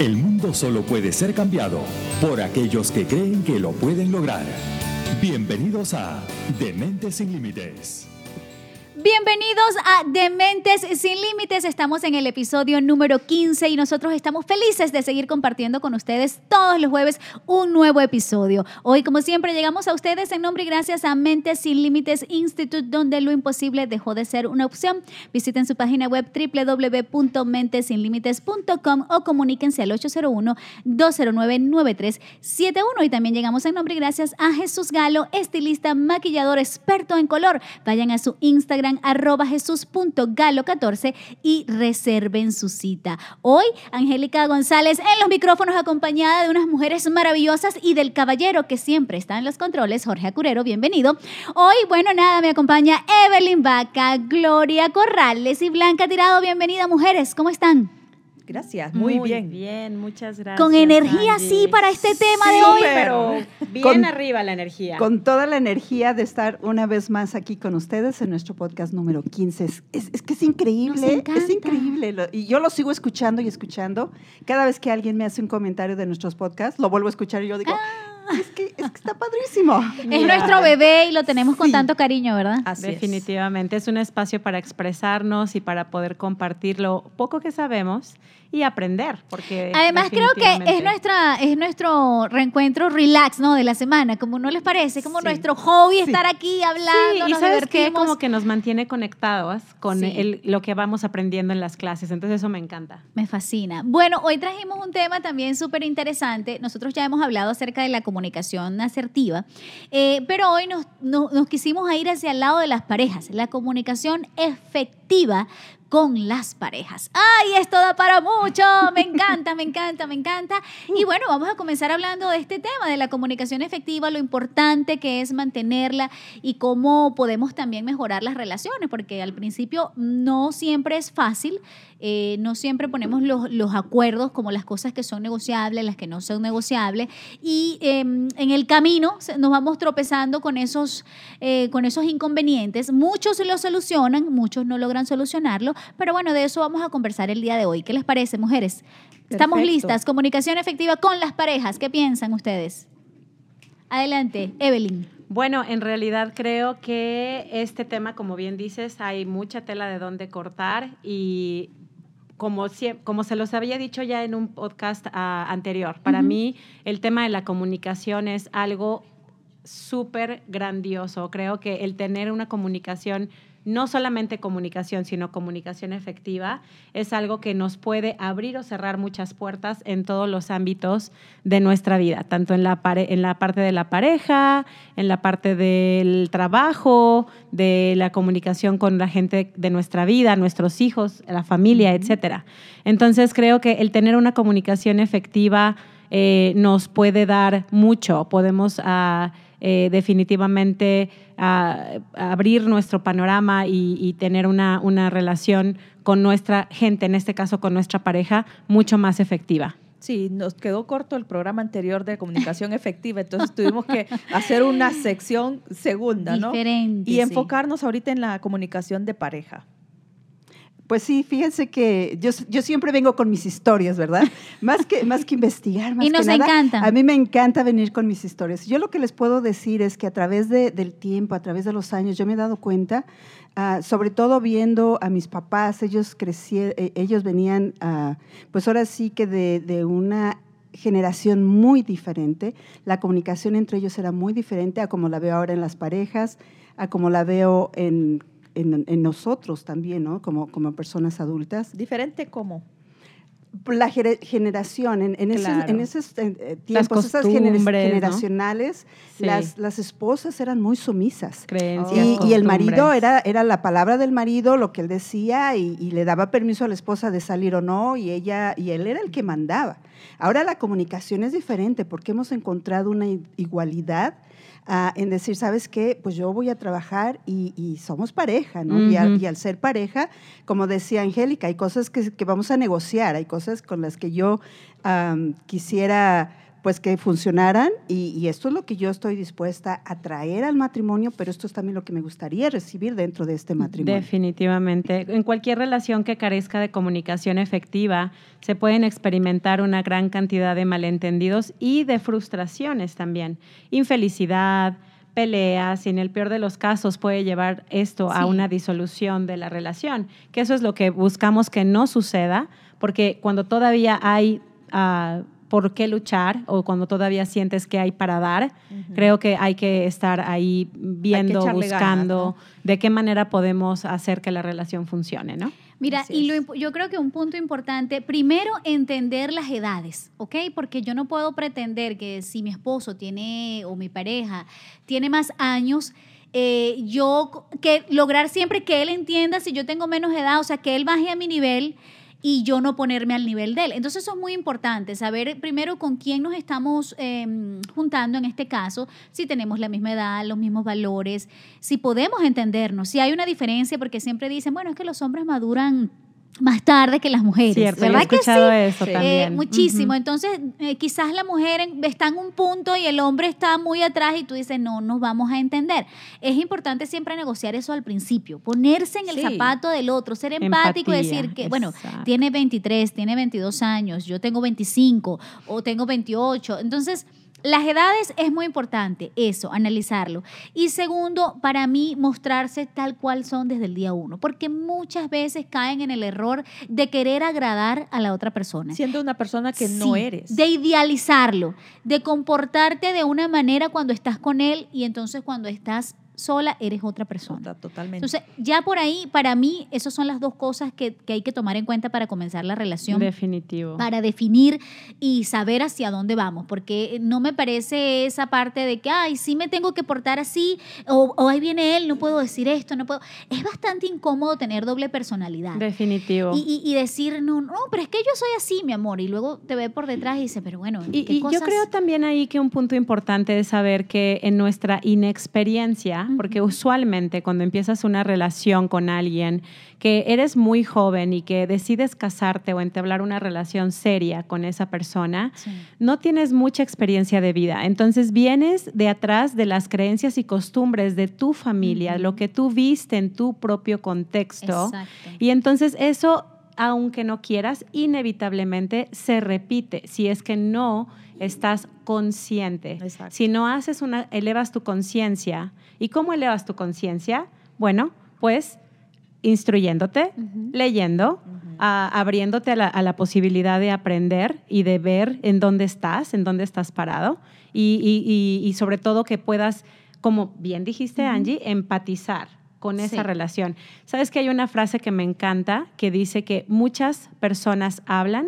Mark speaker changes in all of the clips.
Speaker 1: El mundo solo puede ser cambiado por aquellos que creen que lo pueden lograr. Bienvenidos a Dementes sin Límites.
Speaker 2: Bienvenidos a Dementes sin Límites. Estamos en el episodio número 15 y nosotros estamos felices de seguir compartiendo con ustedes todos los jueves un nuevo episodio. Hoy, como siempre, llegamos a ustedes en nombre y gracias a Mentes sin Límites Institute, donde lo imposible dejó de ser una opción. Visiten su página web www.mentesinlimites.com o comuníquense al 801-209-9371. Y también llegamos en nombre y gracias a Jesús Galo, estilista, maquillador, experto en color. Vayan a su Instagram arroba jesús.galo14 y reserven su cita. Hoy, Angélica González en los micrófonos acompañada de unas mujeres maravillosas y del caballero que siempre está en los controles, Jorge Acurero, bienvenido. Hoy, bueno, nada, me acompaña Evelyn Vaca, Gloria Corrales y Blanca Tirado, bienvenida mujeres, ¿cómo están?
Speaker 3: Gracias, muy, bien.
Speaker 4: bien, muchas gracias.
Speaker 2: Con energía, sí, para este tema de hoy.
Speaker 4: pero bien arriba la energía.
Speaker 3: Con toda la energía de estar una vez más aquí con ustedes en nuestro podcast número 15. Es, es, que es increíble, es increíble. Y yo lo sigo escuchando y escuchando. Cada vez que alguien me hace un comentario de nuestros podcasts, lo vuelvo a escuchar y yo digo... Ah es que, está padrísimo.
Speaker 2: Es nuestro bebé y lo tenemos con tanto cariño, ¿verdad?
Speaker 4: Definitivamente. Es. un espacio para expresarnos y para poder compartir lo poco que sabemos y aprender. Porque
Speaker 2: Además, creo que es, nuestra, es nuestro reencuentro relax, ¿no? De la semana, como no les parece, como nuestro hobby estar aquí hablando.
Speaker 4: Sí, y sabes que es como que nos mantiene conectados con lo que vamos aprendiendo en las clases. Entonces, eso me encanta.
Speaker 2: Me fascina. Bueno, hoy trajimos un tema también súper interesante. Nosotros ya hemos hablado acerca de la comunidad comunicación asertiva, eh, pero hoy nos, nos quisimos ir hacia el lado de las parejas, la comunicación efectiva con las parejas. ¡Ay, esto da para mucho! Me encanta, me encanta, me encanta. Y bueno, vamos a comenzar hablando de este tema, de la comunicación efectiva, lo importante que es mantenerla y cómo podemos también mejorar las relaciones, porque al principio no siempre es fácil, eh, no siempre ponemos los, los, acuerdos como las cosas que son negociables, las que no son negociables, y em, en el camino nos vamos tropezando con esos, eh, con esos inconvenientes. Muchos lo solucionan, muchos no logran solucionarlo, pero bueno, de eso vamos a conversar el día de hoy. ¿Qué les parece, mujeres? Estamos listas. Comunicación efectiva con las parejas. ¿Qué piensan ustedes? Adelante, Evelyn.
Speaker 4: Bueno, en realidad creo que este tema, como bien dices, hay mucha tela de dónde cortar y como, como se los había dicho ya en un podcast ah, anterior, para mí el tema de la comunicación es algo súper grandioso. Creo que el tener una comunicación no solamente comunicación, sino comunicación efectiva, es algo que nos puede abrir o cerrar muchas puertas en todos los ámbitos de nuestra vida, tanto en la, en la parte de la pareja, en la parte del trabajo, de la comunicación con la gente de nuestra vida, nuestros hijos, la familia, etc. Entonces creo que el tener una comunicación efectiva eh, nos puede dar mucho. Podemos... Uh, eh, definitivamente abrir nuestro panorama y, tener una, una relación con nuestra gente, en este caso con nuestra pareja, mucho más efectiva.
Speaker 5: Sí, nos quedó corto el programa anterior de comunicación efectiva, entonces tuvimos que hacer una sección segunda, ¿no?
Speaker 2: Diferente,
Speaker 5: y enfocarnos ahorita en la comunicación de pareja.
Speaker 3: Pues sí, fíjense que yo, yo siempre vengo con mis historias, ¿verdad? Más que, más que investigar, más
Speaker 2: y nos
Speaker 3: que nada,
Speaker 2: encanta.
Speaker 3: A mí me encanta venir con mis historias. Yo lo que les puedo decir es que a través del tiempo, a través de los años, yo me he dado cuenta, ah, sobre todo viendo a mis papás, ellos crecieron, eh, ellos venían, uh, pues ahora sí que de, de una generación muy diferente. La comunicación entre ellos era muy diferente a como la veo ahora en las parejas, a como la veo en en, nosotros también, ¿no? Como, como personas adultas.
Speaker 5: ¿Diferente cómo?
Speaker 3: La generación, en, en, esos, eh, tiempos, esas generacionales, las, las, esposas eran muy sumisas.
Speaker 4: Creencias,
Speaker 3: y, y, el marido era, era la palabra del marido, lo que él decía, y, y, le daba permiso a la esposa de salir o no, y, ella, y él era el que mandaba. Ahora la comunicación es diferente porque hemos encontrado una igualdad en decir, ¿sabes qué? Pues yo voy a trabajar y, somos pareja, ¿no? y, al, ser pareja, como decía Angélica, hay cosas que, vamos a negociar, hay cosas con las que yo quisiera pues que funcionaran y, y esto es lo que yo estoy dispuesta a traer al matrimonio, pero esto es también lo que me gustaría recibir dentro de este matrimonio.
Speaker 4: Definitivamente. En cualquier relación que carezca de comunicación efectiva, se pueden experimentar una gran cantidad de malentendidos y de frustraciones también. Infelicidad, peleas y en el peor de los casos puede llevar esto a una disolución de la relación, que eso es lo que buscamos que no suceda, porque cuando todavía hay ah, por qué luchar o cuando todavía sientes que hay para dar, creo que hay que estar ahí viendo,
Speaker 5: ganas,
Speaker 4: buscando de qué manera podemos hacer que la relación funcione, ¿no?
Speaker 2: Mira,
Speaker 5: Así
Speaker 2: y lo yo creo que un punto importante, primero entender las edades, ¿ok? Porque yo no puedo pretender que si mi esposo tiene o mi pareja tiene más años, eh, yo que lograr siempre que él entienda si yo tengo menos edad, o sea, que él baje a mi nivel y yo no ponerme al nivel de él. Entonces eso es muy importante, saber primero con quién nos estamos eh, juntando en este caso, si tenemos la misma edad, los mismos valores, si podemos entendernos, si hay una diferencia, porque siempre dicen, bueno, es que los hombres maduran más tarde que las mujeres.
Speaker 4: Cierto, he
Speaker 2: ¿verdad que sí?
Speaker 4: escuchado eso
Speaker 5: Sí.
Speaker 2: Eh,
Speaker 4: también.
Speaker 2: muchísimo. Entonces, eh, quizás la mujer en- está en un punto y el hombre está muy atrás y tú dices, no nos vamos a entender. Es importante siempre negociar eso al principio, ponerse en el
Speaker 5: Sí.
Speaker 2: zapato del otro, ser empático y decir que, bueno, tiene 23, tiene 22 años, yo tengo 25 o tengo 28. Entonces, las edades es muy importante, eso, analizarlo. Y segundo, para mí, mostrarse tal cual son desde el día uno, porque muchas veces caen en el error de querer agradar a la otra persona.
Speaker 5: Siendo una persona que no eres.
Speaker 2: De idealizarlo, de comportarte de una manera cuando estás con él y entonces cuando estás sola eres otra persona.
Speaker 5: Tota- Totalmente.
Speaker 2: Entonces, ya por ahí, para mí, esas son las dos cosas que, que hay que tomar en cuenta para comenzar la relación
Speaker 4: Definitivo.
Speaker 2: para definir y saber hacia dónde vamos, porque no me parece esa parte de que, ay, sí me tengo que portar así, o, o ahí viene él, no puedo decir esto, no puedo. Es bastante incómodo tener doble personalidad.
Speaker 4: Definitivo.
Speaker 2: Y, y- y decir, no, no, pero es que yo soy así, mi amor, y luego te ve por detrás y dice, pero bueno,
Speaker 4: Y,
Speaker 2: ¿qué
Speaker 4: y yo
Speaker 2: cosas?
Speaker 4: creo también ahí que un punto importante es saber que en nuestra inexperiencia, porque usualmente cuando empiezas una relación con alguien que eres muy joven y que decides casarte o entablar una relación seria con esa persona,
Speaker 2: Sí.
Speaker 4: no tienes mucha experiencia de vida. Entonces vienes de atrás de las creencias y costumbres de tu familia, lo que tú viste en tu propio contexto.
Speaker 2: Exacto.
Speaker 4: Y entonces eso, aunque no quieras, inevitablemente se repite si es que no estás consciente.
Speaker 5: Exacto.
Speaker 4: Si no haces una, elevas tu conciencia. ¿Y cómo elevas tu conciencia? Bueno, pues instruyéndote, leyendo, a- abriéndote a la, a la posibilidad de aprender y de ver en dónde estás, en dónde estás parado y, y- y- y sobre todo que puedas, como bien dijiste. Angie, empatizar con esa
Speaker 2: Sí.
Speaker 4: relación. Sabes que hay una frase que me encanta que dice que muchas personas hablan,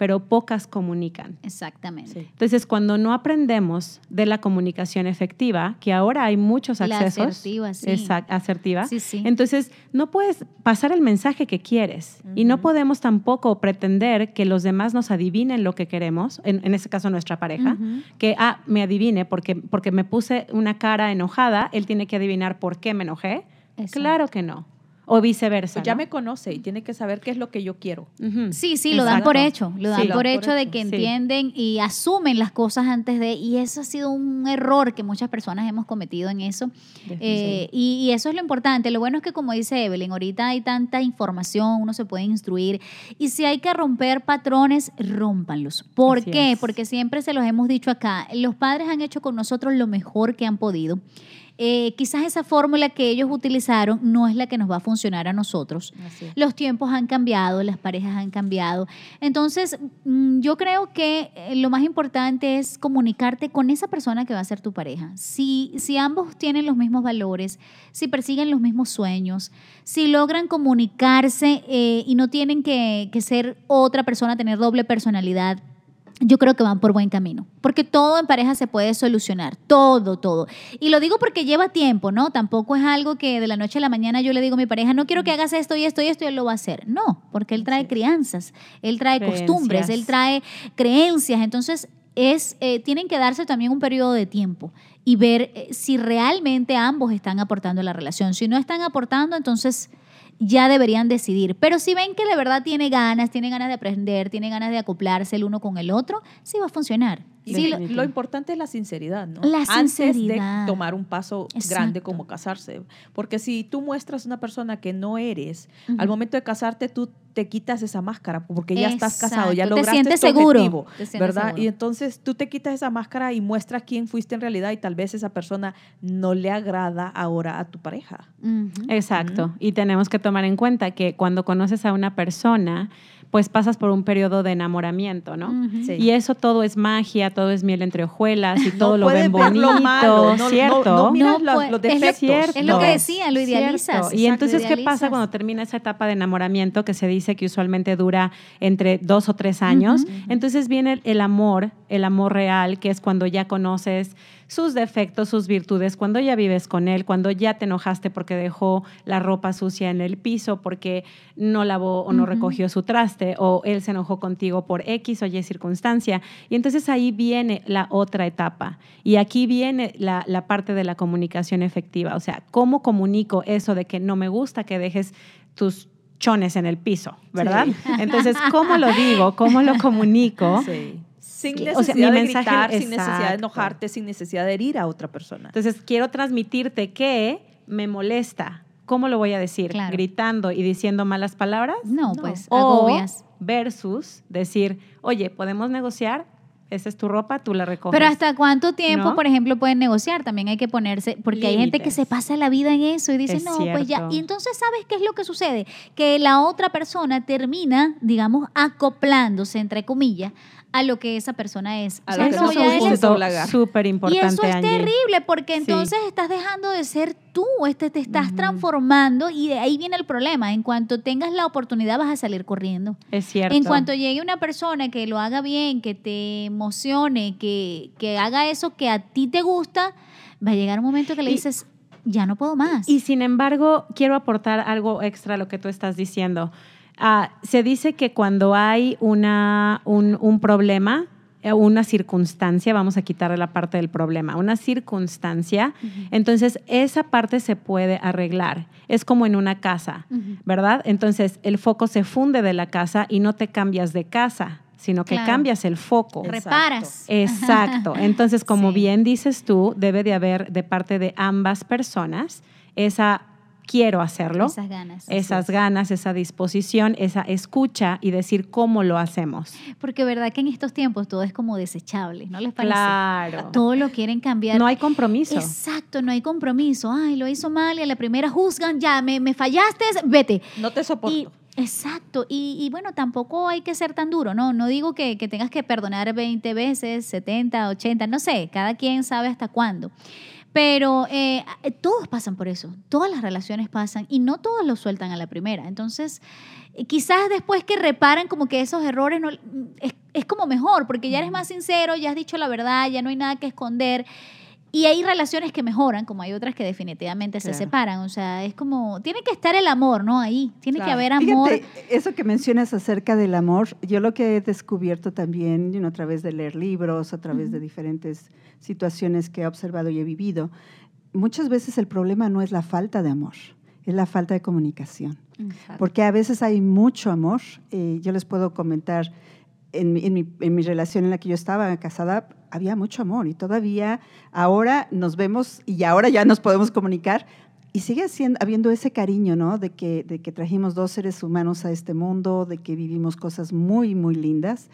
Speaker 4: pero pocas comunican.
Speaker 2: Exactamente.
Speaker 5: Sí.
Speaker 4: Entonces, cuando no aprendemos de la comunicación efectiva, que ahora hay muchos
Speaker 2: La
Speaker 4: accesos,
Speaker 2: asertiva, sí.
Speaker 4: exact- asertiva,
Speaker 2: Sí, sí.
Speaker 4: entonces no puedes pasar el mensaje que quieres y no podemos tampoco pretender que los demás nos adivinen lo que queremos, en, en este caso nuestra pareja, que, ah, me adivine porque, porque me puse una cara enojada, él tiene que adivinar por qué me enojé.
Speaker 2: Exacto.
Speaker 4: Claro que no. O viceversa.
Speaker 5: Pues ya
Speaker 4: ¿no?
Speaker 5: me conoce y tiene que saber qué es lo que yo quiero.
Speaker 2: Sí, sí, lo dan por hecho, lo dan
Speaker 4: Sí,
Speaker 2: por hecho de que
Speaker 4: sí.
Speaker 2: entienden y asumen las cosas antes de, y eso ha sido un error que muchas personas hemos cometido en eso. Eh, y, y eso es lo importante. Lo bueno es que, como dice Evelyn, ahorita hay tanta información, uno se puede instruir. Y si hay que romper patrones, rómpanlos. ¿Por
Speaker 4: Así
Speaker 2: qué?
Speaker 4: es.
Speaker 2: Porque siempre se los hemos dicho acá. Los padres han hecho con nosotros lo mejor que han podido. Eh, quizás esa fórmula que ellos utilizaron no es la que nos va a funcionar a nosotros. Los tiempos han cambiado, las parejas han cambiado. Entonces, mm, yo creo que eh, lo más importante es comunicarte con esa persona que va a ser tu pareja. Si, si ambos tienen los mismos valores, si persiguen los mismos sueños, si logran comunicarse eh, y no tienen que, que ser otra persona, tener doble personalidad, yo creo que van por buen camino, porque todo en pareja se puede solucionar, todo, todo. Y lo digo porque lleva tiempo, ¿no? Tampoco es algo que de la noche a la mañana yo le digo a mi pareja, no quiero que hagas esto y esto y esto y él lo va a hacer. No, porque él trae crianzas, él trae costumbres, él trae creencias. Entonces, es, eh, tienen que darse también un periodo de tiempo y ver eh, si realmente ambos están aportando a la relación. Si no están aportando, entonces ya deberían decidir. Pero si ven que de verdad tiene ganas, tiene ganas de aprender, tiene ganas de acoplarse el uno con el otro, sí va a funcionar. Sí,
Speaker 5: lo, importante es la sinceridad, ¿no?
Speaker 2: La
Speaker 5: Antes
Speaker 2: sinceridad.
Speaker 5: de tomar un paso
Speaker 2: Exacto.
Speaker 5: grande como casarse. Porque si tú muestras una persona que no eres,
Speaker 2: Ujú.
Speaker 5: al momento de casarte tú te quitas esa máscara porque ya estás casado, ya
Speaker 2: Exacto. Te
Speaker 5: lograste
Speaker 2: sientes
Speaker 5: tu
Speaker 2: seguro.
Speaker 5: objetivo,
Speaker 2: Te sientes
Speaker 5: ¿verdad?
Speaker 2: seguro.
Speaker 5: Y entonces tú te quitas esa máscara y muestras quién fuiste en realidad y tal vez esa persona no le agrada ahora a tu pareja.
Speaker 4: Exacto. Y tenemos que tomar en cuenta que cuando conoces a una persona, pues pasas por un periodo de enamoramiento, ¿no?
Speaker 5: Sí.
Speaker 4: Y eso todo es magia, todo es miel entre hojuelas y todo
Speaker 5: No
Speaker 4: lo ven bonito,
Speaker 5: lo malo, no-
Speaker 4: ¿cierto?
Speaker 5: no- no miras
Speaker 2: No,
Speaker 5: los-
Speaker 2: pues,
Speaker 5: los
Speaker 2: es es lo que decía, lo idealizas.
Speaker 4: Cierto. Y
Speaker 2: Exacto,
Speaker 4: entonces, ¿qué pasa cuando termina esa etapa de enamoramiento que se dice que usualmente dura entre dos o tres años? Entonces viene el amor, el amor real, que es cuando ya conoces sus defectos, sus virtudes, cuando ya vives con él, cuando ya te enojaste porque dejó la ropa sucia en el piso, porque no lavó o no recogió su traste, o él se enojó contigo por X o Y circunstancia. Y entonces ahí viene la otra etapa. Y aquí viene la, la parte de la comunicación efectiva. O sea, ¿cómo comunico eso de que no me gusta que dejes tus chones en el piso, ¿verdad? Entonces, ¿cómo lo digo? ¿Cómo lo comunico?
Speaker 5: Sí. Sin necesidad
Speaker 4: o sea, mi
Speaker 5: de
Speaker 4: mensaje-
Speaker 5: gritar, sin necesidad de
Speaker 4: exacto.
Speaker 5: enojarte, sin necesidad de herir a otra persona.
Speaker 4: Entonces, quiero transmitirte que me molesta. ¿Cómo lo voy a decir?
Speaker 2: Claro.
Speaker 4: ¿Gritando y diciendo malas palabras?
Speaker 2: No, pues
Speaker 4: O
Speaker 2: agobias.
Speaker 4: versus decir, oye, ¿podemos negociar? Esa es tu ropa, tú la recoges.
Speaker 2: Pero hasta cuánto tiempo,
Speaker 4: ¿No?
Speaker 2: por ejemplo, pueden negociar, también hay que ponerse, porque hay gente que se pasa la vida en eso y dice,
Speaker 4: Es
Speaker 2: no, pues ya.
Speaker 4: cierto.
Speaker 2: Y entonces, ¿sabes qué es lo que sucede? Que la otra persona termina, digamos, acoplándose, entre comillas, a lo que esa persona es.
Speaker 5: A
Speaker 2: O
Speaker 5: lo
Speaker 2: sea,
Speaker 5: que
Speaker 2: ya
Speaker 5: somos
Speaker 2: eres-
Speaker 5: punto doblagar.
Speaker 4: súper
Speaker 2: y
Speaker 4: importante,
Speaker 2: eso es
Speaker 4: Angie.
Speaker 2: terrible porque
Speaker 4: Sí.
Speaker 2: entonces estás dejando de ser tú, este, te estás transformando y de ahí viene el problema. En cuanto tengas la oportunidad vas a salir corriendo.
Speaker 4: Es cierto.
Speaker 2: En cuanto llegue una persona que lo haga bien, que te emocione, que, que haga eso que a ti te gusta, va a llegar un momento que le
Speaker 4: Y-
Speaker 2: dices, ya no puedo más.
Speaker 4: Y sin embargo, quiero aportar algo extra a lo que tú estás diciendo. Ah, se dice que cuando hay una, un, un problema, eh, una circunstancia, vamos a quitarle la parte del problema, una circunstancia, entonces esa parte se puede arreglar. Es como en una casa. ¿verdad? Entonces el foco se funde de la casa y no te cambias de casa, sino que
Speaker 2: Claro.
Speaker 4: cambias el foco.
Speaker 5: Exacto.
Speaker 2: Reparas.
Speaker 4: Exacto. Entonces, como
Speaker 2: Sí.
Speaker 4: bien dices tú, debe de haber de parte de ambas personas esa quiero hacerlo,
Speaker 2: Esas ganas.
Speaker 4: esas ganas, esa disposición, esa escucha y decir cómo lo hacemos.
Speaker 2: Porque verdad que en estos tiempos todo es como desechable, ¿no les parece?
Speaker 4: Claro.
Speaker 2: Todo lo quieren cambiar.
Speaker 4: No hay compromiso.
Speaker 2: Exacto, no hay compromiso. Ay, lo hizo mal y a la primera juzgan, ya, me, me fallaste, vete.
Speaker 5: No te soporto.
Speaker 2: Y, exacto, y, y bueno, tampoco hay que ser tan duro, ¿no? No digo que, que tengas que perdonar 20 veces, 70, 80, no sé, cada quien sabe hasta cuándo. Pero eh, todos pasan por eso, todas las relaciones pasan y no todos lo sueltan a la primera. Entonces, eh, quizás después que reparan como que esos errores, no, es, es como mejor, porque ya eres más sincero, ya has dicho la verdad, ya no hay nada que esconder. Y hay relaciones que mejoran, como hay otras que definitivamente se separan. O sea, es como, tiene que estar el amor, ¿no? Ahí, tiene que haber amor.
Speaker 3: Fíjate, eso que mencionas acerca del amor, yo lo que he descubierto también you know, a través de leer libros, a través de diferentes situaciones que he observado y he vivido, muchas veces el problema no es la falta de amor, es la falta de comunicación. Porque a veces hay mucho amor. eh, yo les puedo comentar, en mi, en, mi, en mi relación en la que yo estaba casada, había mucho amor y todavía ahora nos vemos y ahora ya nos podemos comunicar. Y sigue siendo, habiendo ese cariño, ¿no? De que, de que trajimos dos seres humanos a este mundo, de que vivimos cosas muy, muy lindas.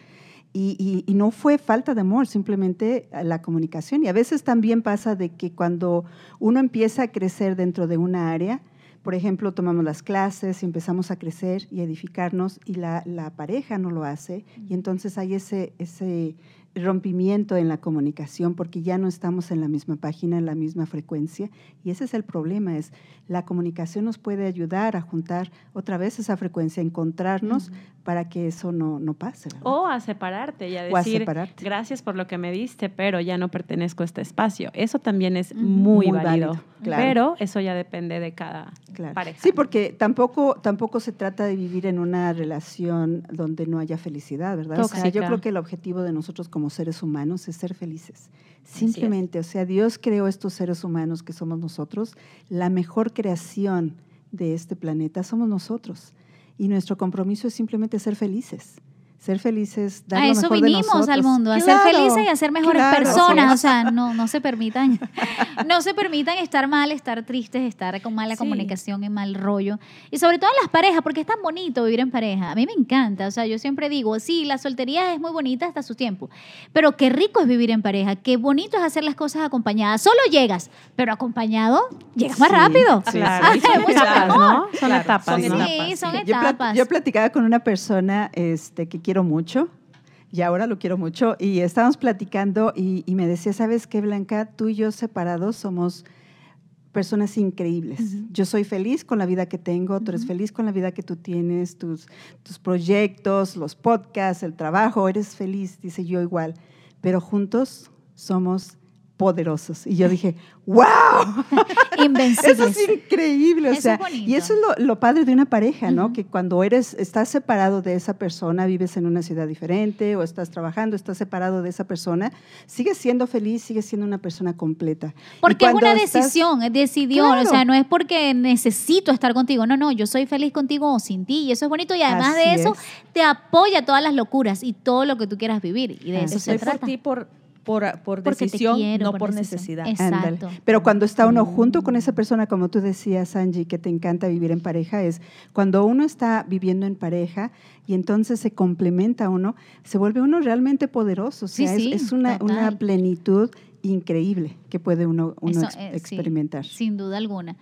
Speaker 3: Y, no fue falta de amor, simplemente eh, la comunicación. Y a veces también pasa de que cuando uno empieza a crecer dentro de una área, por ejemplo, tomamos las clases y empezamos a crecer y edificarnos y la, la pareja no lo hace y entonces hay ese, ese rompimiento en la comunicación porque ya no estamos en la misma página, en la misma frecuencia y ese es el problema, es la comunicación nos puede ayudar a juntar otra vez esa frecuencia, encontrarnos para que eso no, no pase. ¿verdad?
Speaker 4: O a separarte y a decir,
Speaker 3: separarte.
Speaker 4: gracias por lo que me diste, pero ya no pertenezco a este espacio. Eso también es muy,
Speaker 3: Muy
Speaker 4: válido.
Speaker 3: válido, claro.
Speaker 4: Pero eso ya depende de cada
Speaker 3: Claro.
Speaker 4: pareja.
Speaker 3: Sí, porque tampoco, tampoco se trata de vivir en una relación donde no haya felicidad, ¿verdad? O sea, yo creo que el objetivo de nosotros como seres humanos es ser felices. Simplemente, o sea, Dios creó estos seres humanos que somos nosotros, la mejor creación de este planeta somos nosotros. Y nuestro compromiso es simplemente ser felices ser felices, dar
Speaker 2: a
Speaker 3: lo
Speaker 2: eso
Speaker 3: mejor de
Speaker 2: vinimos
Speaker 3: nosotros.
Speaker 2: al mundo, a
Speaker 3: Claro,
Speaker 2: ser felices y a ser mejores
Speaker 3: claro.
Speaker 2: personas. O sea, no, no se permitan, no se permitan estar mal, estar tristes, estar con mala
Speaker 5: Sí.
Speaker 2: comunicación y mal rollo. Y sobre todo en las parejas, porque es tan bonito vivir en pareja. A mí me encanta. O sea, yo siempre digo, sí, la soltería es muy bonita hasta su tiempo. Pero qué rico es vivir en pareja, qué bonito es hacer las cosas acompañadas. Solo llegas, pero acompañado llegas más
Speaker 3: Sí,
Speaker 2: rápido.
Speaker 3: sí,
Speaker 4: Claro, son etapas. ¿no? Son
Speaker 5: Claro,
Speaker 4: etapas,
Speaker 5: son
Speaker 4: ¿no?
Speaker 5: etapas.
Speaker 2: Sí, son
Speaker 3: Yo, plat-
Speaker 2: etapas.
Speaker 3: yo platicaba con una persona este, que quiero mucho y ahora lo quiero mucho y estábamos platicando y, y me decía, ¿sabes qué, Blanca? Tú y yo separados somos personas increíbles. Yo soy feliz con la vida que tengo, tú eres feliz con la vida que tú tienes, tus, tus proyectos, los podcasts, el trabajo, eres feliz, dice yo igual, pero juntos somos poderosos. Y yo dije, ¡wow! Eso
Speaker 2: Invencibles.
Speaker 3: es increíble, o
Speaker 2: Eso
Speaker 3: sea,
Speaker 2: es
Speaker 3: y eso es lo, lo padre de una pareja, ¿no?
Speaker 2: Ujú.
Speaker 3: Que cuando eres, estás separado de esa persona, vives en una ciudad diferente o estás trabajando, estás separado de esa persona, sigues siendo feliz, sigues siendo una persona completa.
Speaker 2: Porque es una
Speaker 3: estás-
Speaker 2: decisión, es decidió,
Speaker 3: Claro.
Speaker 2: o sea, no es porque necesito estar contigo, no, no, yo soy feliz contigo o sin ti, y eso es bonito, y además de
Speaker 3: Así
Speaker 2: eso,
Speaker 3: es.
Speaker 2: te apoya todas las locuras y todo lo que tú quieras vivir, y de eso
Speaker 5: Estoy
Speaker 2: se
Speaker 5: por
Speaker 2: trata.
Speaker 5: ti por, por, por decisión,
Speaker 2: quiero,
Speaker 5: no por, necesidad.
Speaker 2: Exacto.
Speaker 3: Pero cuando está uno junto con esa persona, como tú decías, Angie, que te encanta vivir en pareja, es cuando uno está viviendo en pareja y entonces se complementa uno, se vuelve uno realmente poderoso. O
Speaker 2: Sí,
Speaker 3: sea,
Speaker 2: sí,
Speaker 3: es, una, plenitud increíble que puede uno, uno
Speaker 2: Eso,
Speaker 3: ex-
Speaker 2: eh, sí,
Speaker 3: experimentar.
Speaker 2: sin duda alguna.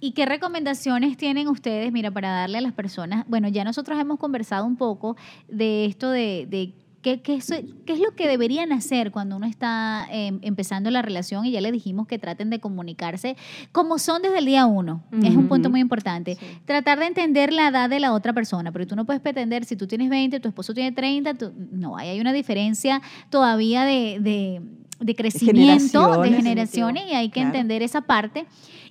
Speaker 2: ¿Y qué recomendaciones tienen ustedes, mira, para darle a las personas? Bueno, ya nosotros hemos conversado un poco de esto de, de qué, qué es, qué es lo que deberían hacer cuando uno está eh, empezando la relación y ya le dijimos que traten de comunicarse como son desde el día uno. Es un punto muy importante. Tratar de entender la edad de la otra persona, pero tú no puedes pretender, si tú tienes 20, tu esposo tiene 30, tú- no, ahí hay una diferencia todavía de, de, de crecimiento, de
Speaker 3: Generaciones.
Speaker 2: generaciones, y hay que
Speaker 3: Claro.
Speaker 2: entender esa parte.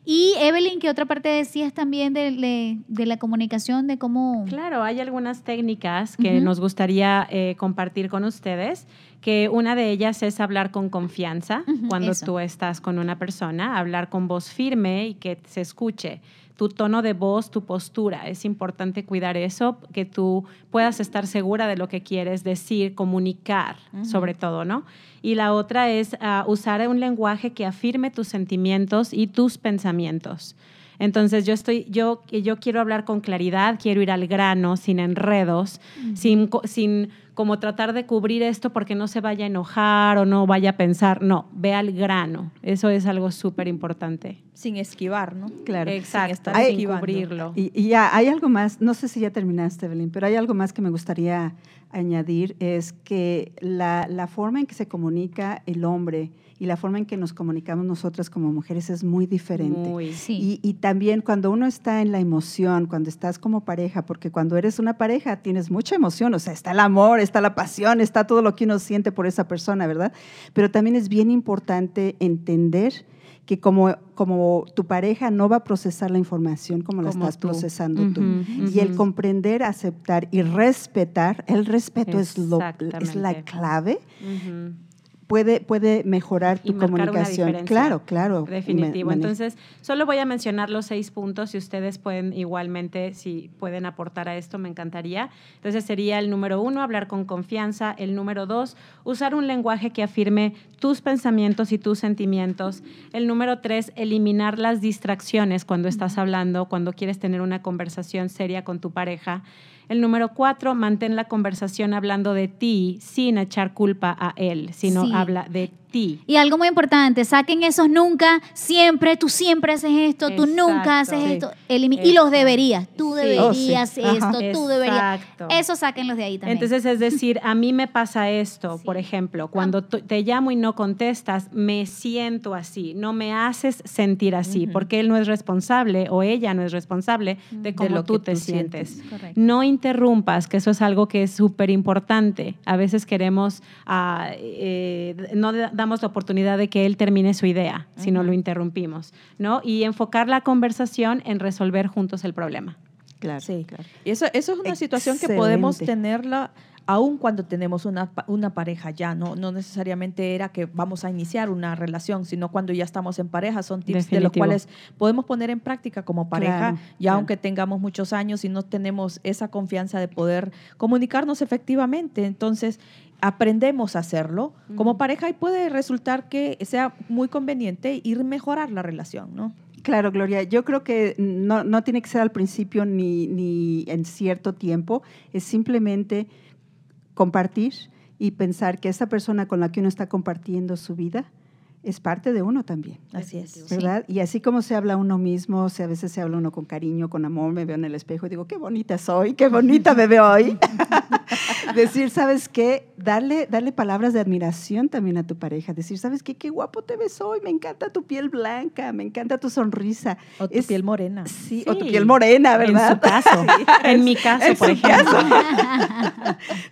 Speaker 2: Y Evelyn, ¿qué otra parte decías también de, de- de la comunicación, de cómo...
Speaker 4: Claro, hay algunas técnicas que nos gustaría eh, compartir con ustedes, que una de ellas es hablar con confianza cuando
Speaker 2: eso.
Speaker 4: tú estás con una persona, hablar con voz firme y que se escuche tu tono de voz, tu postura. Es importante cuidar eso, que tú puedas estar segura de lo que quieres decir, comunicar, sobre todo, ¿no? Y la otra es ah, usar un lenguaje que afirme tus sentimientos y tus pensamientos. Entonces yo estoy, yo, yo quiero hablar con claridad, quiero ir al grano, sin enredos, sin, sin como tratar de cubrir esto porque no se vaya a enojar o no vaya a pensar. No, ve al grano. Eso es algo súper importante.
Speaker 5: Sin esquivar, ¿no?
Speaker 3: Claro.
Speaker 4: Exacto,
Speaker 5: estar
Speaker 4: sin
Speaker 5: esquivando.
Speaker 4: cubrirlo.
Speaker 3: Y, y ya hay algo más, no sé si ya terminaste, Evelyn, pero hay algo más que me gustaría añadir, es que la, la forma en que se comunica el hombre y la forma en que nos comunicamos nosotras como mujeres es muy diferente.
Speaker 4: Muy.
Speaker 2: Sí.
Speaker 3: Y, y también cuando uno está en la emoción, cuando estás como pareja, porque cuando eres una pareja tienes mucha emoción, o sea, está el amor, está la pasión, está todo lo que uno siente por esa persona, ¿verdad? Pero también es bien importante entender que como, como tu pareja no va a procesar la información como la estás
Speaker 4: tú.
Speaker 3: procesando tú.
Speaker 4: Ujú,
Speaker 3: Y el comprender, aceptar y respetar, el respeto es, lo, es la clave. Puede, puede mejorar tu comunicación. Claro, claro.
Speaker 4: Definitivo. Entonces, solo voy a mencionar los seis puntos y ustedes pueden igualmente, si pueden aportar a esto, me encantaría. Entonces, sería el número uno, hablar con confianza. El número dos, usar un lenguaje que afirme tus pensamientos y tus sentimientos. El número tres, eliminar las distracciones cuando estás hablando, cuando quieres tener una conversación seria con tu pareja. El número cuatro, mantén la conversación hablando de ti sin echar culpa a él, sino
Speaker 2: Sí.
Speaker 4: habla de ti.
Speaker 2: Y algo muy importante, saquen esos nunca, siempre, tú siempre haces esto, tú nunca haces
Speaker 4: Sí.
Speaker 2: esto. Y los deberías, tú
Speaker 4: Sí.
Speaker 2: deberías
Speaker 3: Oh, sí. Ajá.
Speaker 2: esto, tú deberías.
Speaker 4: Exacto.
Speaker 2: Eso sáquenlos de ahí también.
Speaker 4: Entonces, es decir, a mí me pasa esto, por ejemplo, cuando tú- te llamo y no contestas, me siento así, no me haces sentir así, porque él no es responsable o ella no es responsable de cómo
Speaker 5: lo
Speaker 4: tú
Speaker 5: que
Speaker 4: te sientes.
Speaker 5: sientes.
Speaker 2: Correcto.
Speaker 4: No interrumpas, que eso es algo que es súper importante. A veces queremos, ah, eh, no damos la oportunidad de que él termine su idea, si no lo interrumpimos, ¿no? Y enfocar la conversación en resolver juntos el problema.
Speaker 3: Claro,
Speaker 5: Sí.
Speaker 3: claro.
Speaker 5: Y eso, eso es una situación que podemos
Speaker 3: Excelente.
Speaker 5: tenerla aun cuando tenemos una, una pareja ya, no, no necesariamente era que vamos a iniciar una relación, sino cuando ya estamos en pareja, son tips de los
Speaker 4: Definitivo.
Speaker 5: cuales podemos poner en práctica como pareja,
Speaker 3: Claro,
Speaker 5: ya
Speaker 3: claro.
Speaker 5: aunque tengamos muchos años y no tenemos esa confianza de poder comunicarnos efectivamente. Entonces, aprendemos a hacerlo como pareja y puede resultar que sea muy conveniente ir mejorar la relación, ¿no?
Speaker 3: Claro, Gloria. Yo creo que no, no tiene que ser al principio ni, ni en cierto tiempo. Es simplemente compartir y pensar que esa persona con la que uno está compartiendo su vida es parte de uno también.
Speaker 5: Así es.
Speaker 3: ¿Verdad? Y así como se habla uno mismo, o sea, a veces se habla uno con cariño, con amor, me veo en el espejo y digo, qué bonita soy, qué bonita me veo hoy. Decir, ¿sabes qué? Darle, darle palabras de admiración también a tu pareja. Decir, ¿sabes qué? Qué guapo te ves hoy, me encanta tu piel blanca, me encanta tu sonrisa.
Speaker 5: O tu
Speaker 3: Es-
Speaker 5: piel morena.
Speaker 3: Sí, o tu piel morena,
Speaker 4: En
Speaker 3: ¿verdad?
Speaker 4: su caso. En mi caso,
Speaker 3: En
Speaker 4: por
Speaker 3: su
Speaker 4: ejemplo.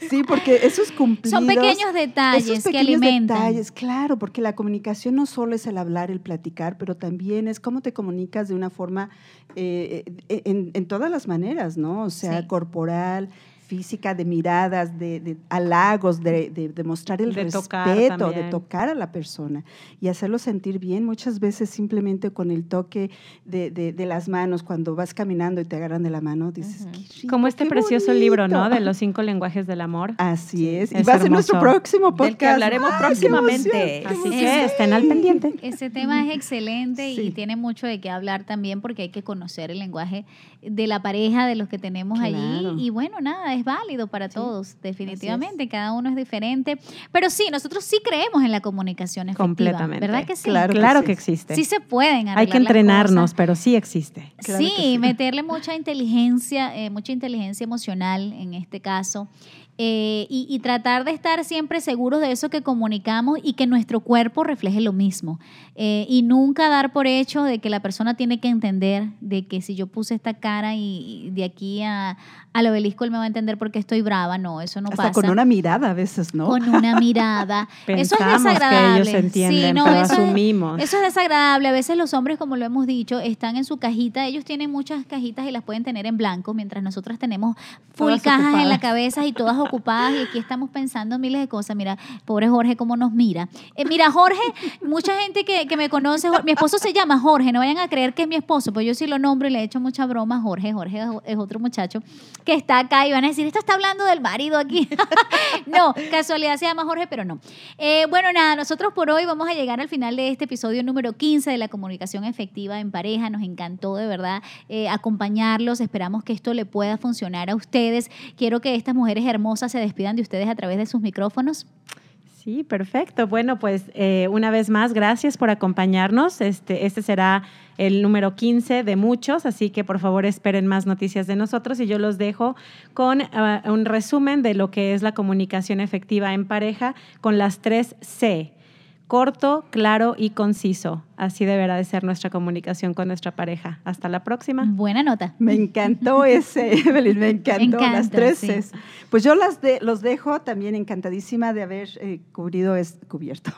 Speaker 3: Sí, porque esos cumplidos...
Speaker 2: Son pequeños detalles
Speaker 3: esos
Speaker 2: que
Speaker 3: pequeños
Speaker 2: alimentan.
Speaker 3: detalles, claro, porque la comunicación no solo es el hablar, el platicar, pero también es cómo te comunicas de una forma, eh, eh, en, en todas las maneras, ¿no? O sea,
Speaker 2: Sí.
Speaker 3: corporal, física, de miradas, de, de halagos, de, de, de mostrar el
Speaker 4: De tocar
Speaker 3: respeto, de tocar a la persona y hacerlo sentir bien. Muchas veces simplemente con el toque de, de- de las manos, cuando vas caminando y te agarran de la mano, dices,
Speaker 5: Ujú.
Speaker 3: "Qué rico,
Speaker 4: Como este
Speaker 3: qué
Speaker 4: precioso libro, ¿no?
Speaker 3: bonito".
Speaker 4: De los cinco lenguajes del amor.
Speaker 3: Así es. y
Speaker 4: es
Speaker 3: va a ser nuestro próximo podcast.
Speaker 5: Del que hablaremos
Speaker 3: ¡Ay, qué
Speaker 5: próximamente.
Speaker 3: emoción, qué
Speaker 4: Así que estén al pendiente.
Speaker 2: Ese tema es excelente y
Speaker 3: Sí.
Speaker 2: tiene mucho de qué hablar también porque hay que conocer el lenguaje de la pareja, de los que tenemos
Speaker 3: Claro.
Speaker 2: allí. Y bueno, nada, es válido para
Speaker 3: Sí,
Speaker 2: todos, definitivamente. Cada uno es diferente. Pero sí, nosotros sí creemos en la comunicación efectiva.
Speaker 4: Completamente.
Speaker 2: ¿Verdad que sí?
Speaker 3: Claro que
Speaker 4: Claro
Speaker 3: sí.
Speaker 4: que existe.
Speaker 2: Sí se pueden
Speaker 4: Hay que entrenarnos, pero sí existe.
Speaker 3: Claro
Speaker 2: sí,
Speaker 3: que sí.
Speaker 2: meterle mucha inteligencia, eh, mucha inteligencia emocional en este caso. Eh, y, y tratar de estar siempre seguros de eso que comunicamos y que nuestro cuerpo refleje lo mismo. Eh, y nunca dar por hecho de que la persona tiene que entender de que si yo puse esta cara y, y de aquí a, al obelisco él me va a entender porque estoy brava. No, eso no
Speaker 3: Hasta
Speaker 2: pasa.
Speaker 3: con una mirada a veces, ¿no?
Speaker 2: Con una mirada. eso es
Speaker 4: que
Speaker 2: desagradable.
Speaker 4: ellos entienden,
Speaker 2: Sí, no,
Speaker 4: pero
Speaker 2: eso es- eso es desagradable. A veces los hombres, como lo hemos dicho, están en su cajita. Ellos tienen muchas cajitas y las pueden tener en blanco, mientras nosotras tenemos full
Speaker 3: Todas
Speaker 2: cajas en la cabeza y todas ocupadas. Y aquí estamos pensando miles de cosas. Mira, pobre Jorge, cómo nos mira. Eh, mira, Jorge, mucha gente que, que me conoce, mi esposo se llama Jorge. No vayan a creer que es mi esposo, pues yo sí lo nombro y le he hecho mucha broma a Jorge. Jorge es- es otro muchacho que está acá y van a decir, esto está hablando del marido aquí. no, casualidad se llama Jorge, pero no. Eh, bueno, nada, nosotros por hoy vamos a llegar al final de este episodio número 15 de la comunicación efectiva en pareja. Nos encantó de verdad eh, acompañarlos. Esperamos que esto le pueda funcionar a ustedes. Quiero que estas mujeres hermosas se despidan de ustedes a través de sus micrófonos.
Speaker 4: Sí, perfecto. Bueno, pues eh, una vez más, gracias por acompañarnos. Este, este será el número 15 de muchos, así que por favor esperen más noticias de nosotros y yo los dejo con ah, un resumen de lo que es la comunicación efectiva en pareja con las tres C. Corto, claro y conciso. Así deberá de ser nuestra comunicación con nuestra pareja. Hasta la próxima.
Speaker 2: Buena nota.
Speaker 3: Me encantó ese, Evelyn, me encantó.
Speaker 2: encanta,
Speaker 3: las tres
Speaker 2: sí.
Speaker 3: Pues yo las de, los dejo también encantadísima de haber eh, cubrido, es, cubierto,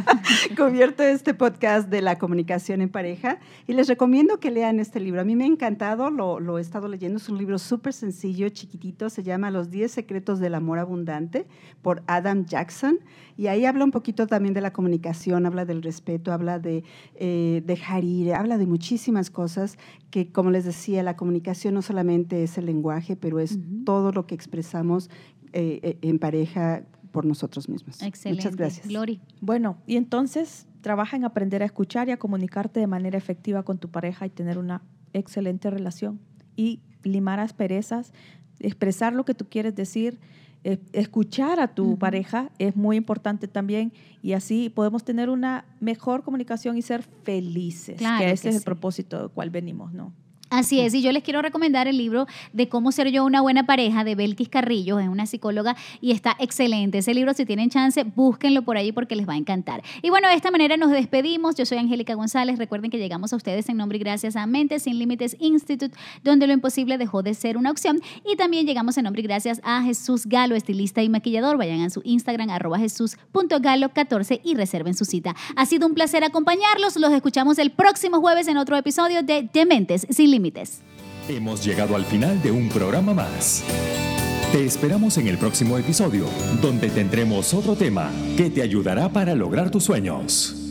Speaker 3: cubierto este podcast de la comunicación en pareja. Y les recomiendo que lean este libro. A mí me ha encantado, lo, lo he estado leyendo. Es un libro súper sencillo, chiquitito. Se llama Los 10 secretos del amor abundante por Adam Jackson. Y ahí habla un poquito también de la comunicación, habla del respeto, habla de eh, dejar ir, habla de muchísimas cosas que, como les decía, la comunicación no solamente es el lenguaje, pero es todo lo que expresamos eh, eh, en pareja por nosotros mismos.
Speaker 2: Excelente.
Speaker 3: Muchas gracias.
Speaker 2: Glory.
Speaker 5: Bueno, y entonces trabaja en aprender a escuchar y a comunicarte de manera efectiva con tu pareja y tener una excelente relación. Y limar asperezas, expresar lo que tú quieres decir, escuchar a tu pareja es muy importante también y así podemos tener una mejor comunicación y ser felices,
Speaker 2: Claro
Speaker 5: que ese
Speaker 2: que
Speaker 5: es el propósito del cual venimos, ¿no?
Speaker 2: Así es, y yo les quiero recomendar el libro de cómo ser yo una buena pareja de Belkis Carrillo, es una psicóloga y está excelente. Ese libro, si tienen chance, búsquenlo por ahí porque les va a encantar. Y bueno, de esta manera nos despedimos. Yo soy Angélica González. Recuerden que llegamos a ustedes en nombre y gracias a Mentes Sin Límites Institute, donde lo imposible dejó de ser una opción. Y también llegamos en nombre y gracias a Jesús Galo, estilista y maquillador. Vayan a su Instagram, arroba jesús.galo14 y reserven su cita. Ha sido un placer acompañarlos. Los escuchamos el próximo jueves en otro episodio de Dementes Sin
Speaker 1: Hemos llegado al final de un programa más. Te esperamos en el próximo episodio, donde tendremos otro tema que te ayudará para lograr tus sueños.